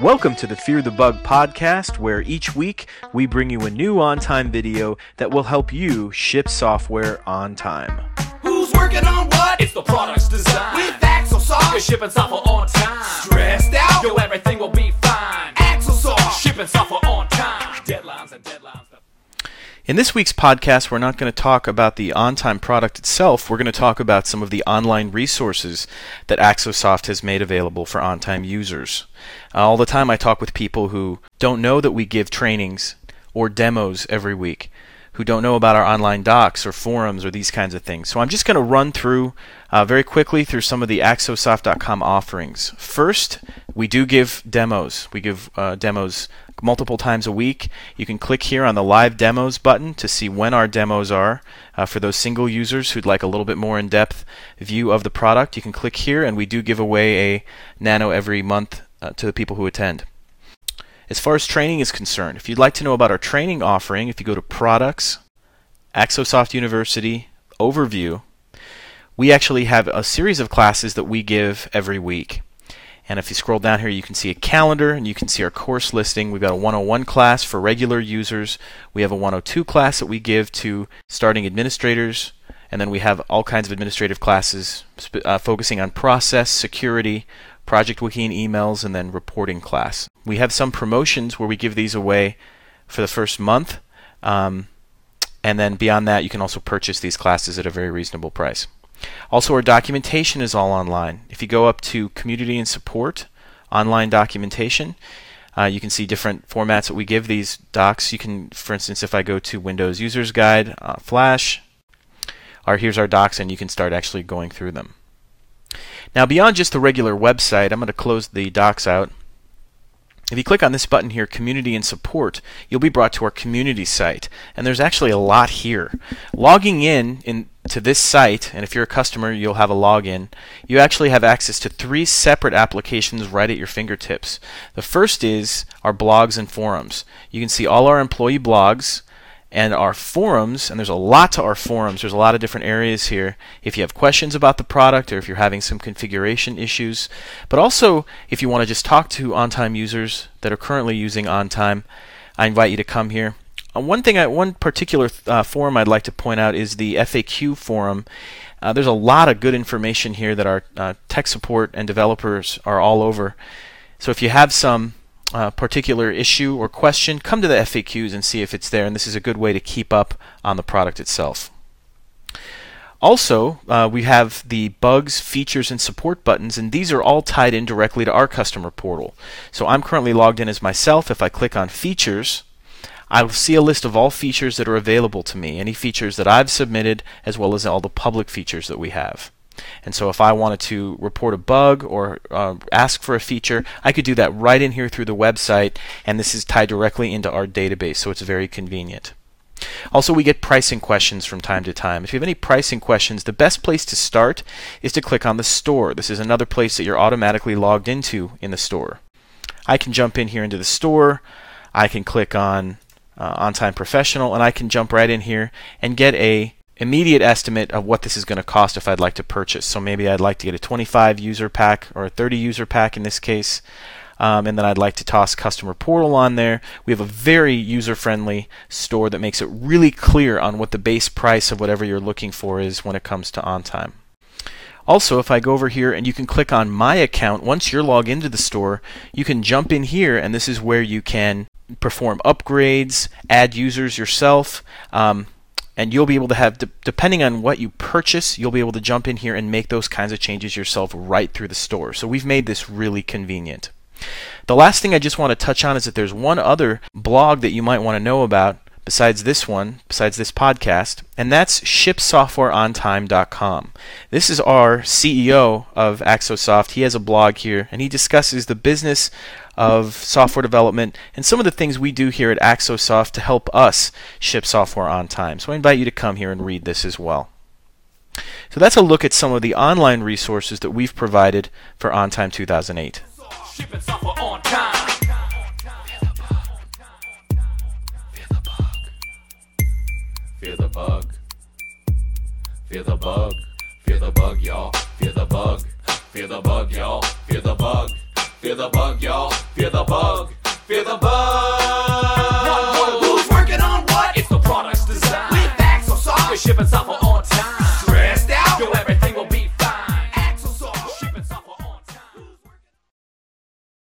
Welcome to the Fear the Bug podcast, where each week we bring you a new on time video that will help you ship software on time. Who's working on what? It's the product's design. With Axel You're shipping software on time. In this week's podcast, we're not going to talk about the on time product itself. We're going to talk about some of the online resources that Axosoft has made available for on time users. Uh, all the time, I talk with people who don't know that we give trainings or demos every week, who don't know about our online docs or forums or these kinds of things. So I'm just going to run through uh, very quickly through some of the Axosoft.com offerings. First, we do give demos. We give uh, demos multiple times a week. You can click here on the live demos button to see when our demos are. Uh, for those single users who'd like a little bit more in depth view of the product, you can click here, and we do give away a nano every month uh, to the people who attend. As far as training is concerned, if you'd like to know about our training offering, if you go to Products, Axosoft University, Overview, we actually have a series of classes that we give every week. And if you scroll down here, you can see a calendar and you can see our course listing. We've got a 101 class for regular users. We have a 102 class that we give to starting administrators. And then we have all kinds of administrative classes uh, focusing on process, security, project wiki and emails, and then reporting class. We have some promotions where we give these away for the first month. Um, and then beyond that, you can also purchase these classes at a very reasonable price. Also, our documentation is all online. If you go up to Community and Support, online documentation, uh, you can see different formats that we give these docs. You can, for instance, if I go to Windows Users Guide, uh, Flash, or here's our docs, and you can start actually going through them. Now, beyond just the regular website, I'm going to close the docs out. If you click on this button here, Community and Support, you'll be brought to our community site. And there's actually a lot here. Logging in, in to this site, and if you're a customer, you'll have a login, you actually have access to three separate applications right at your fingertips. The first is our blogs and forums. You can see all our employee blogs and our forums, and there's a lot to our forums. There's a lot of different areas here. If you have questions about the product or if you're having some configuration issues, but also if you want to just talk to on-time users that are currently using on-time, I invite you to come here. Uh, one thing, I, one particular uh, forum I'd like to point out is the FAQ forum. Uh, there's a lot of good information here that our uh, tech support and developers are all over. So if you have some uh, particular issue or question, come to the FAQs and see if it's there. And this is a good way to keep up on the product itself. Also, uh, we have the bugs, features, and support buttons, and these are all tied in directly to our customer portal. So I'm currently logged in as myself. If I click on features, I'll see a list of all features that are available to me, any features that I've submitted, as well as all the public features that we have. And so if I wanted to report a bug or uh, ask for a feature, I could do that right in here through the website, and this is tied directly into our database, so it's very convenient. Also, we get pricing questions from time to time. If you have any pricing questions, the best place to start is to click on the store. This is another place that you're automatically logged into in the store. I can jump in here into the store. I can click on uh, On Time Professional, and I can jump right in here and get a immediate estimate of what this is going to cost if I'd like to purchase. So maybe I'd like to get a 25 user pack or a 30 user pack in this case. Um, and then I'd like to toss customer portal on there. We have a very user friendly store that makes it really clear on what the base price of whatever you're looking for is when it comes to on time. Also, if I go over here and you can click on My Account, once you're logged into the store, you can jump in here, and this is where you can perform upgrades, add users yourself, um, and you'll be able to have, de- depending on what you purchase, you'll be able to jump in here and make those kinds of changes yourself right through the store. So we've made this really convenient. The last thing I just want to touch on is that there's one other blog that you might want to know about besides this one, besides this podcast, and that's shipsoftwareontime.com. This is our CEO of Axosoft. He has a blog here, and he discusses the business of software development and some of the things we do here at Axosoft to help us ship software on time. So I invite you to come here and read this as well. So that's a look at some of the online resources that we've provided for On Time 2008. Shipping software on time. Fear the bug. Fear the bug. Fear the bug, y'all. Fear the bug. Fear the bug, y'all. Fear the bug. Feel the bug, y'all. Feel the bug. Feel the bug.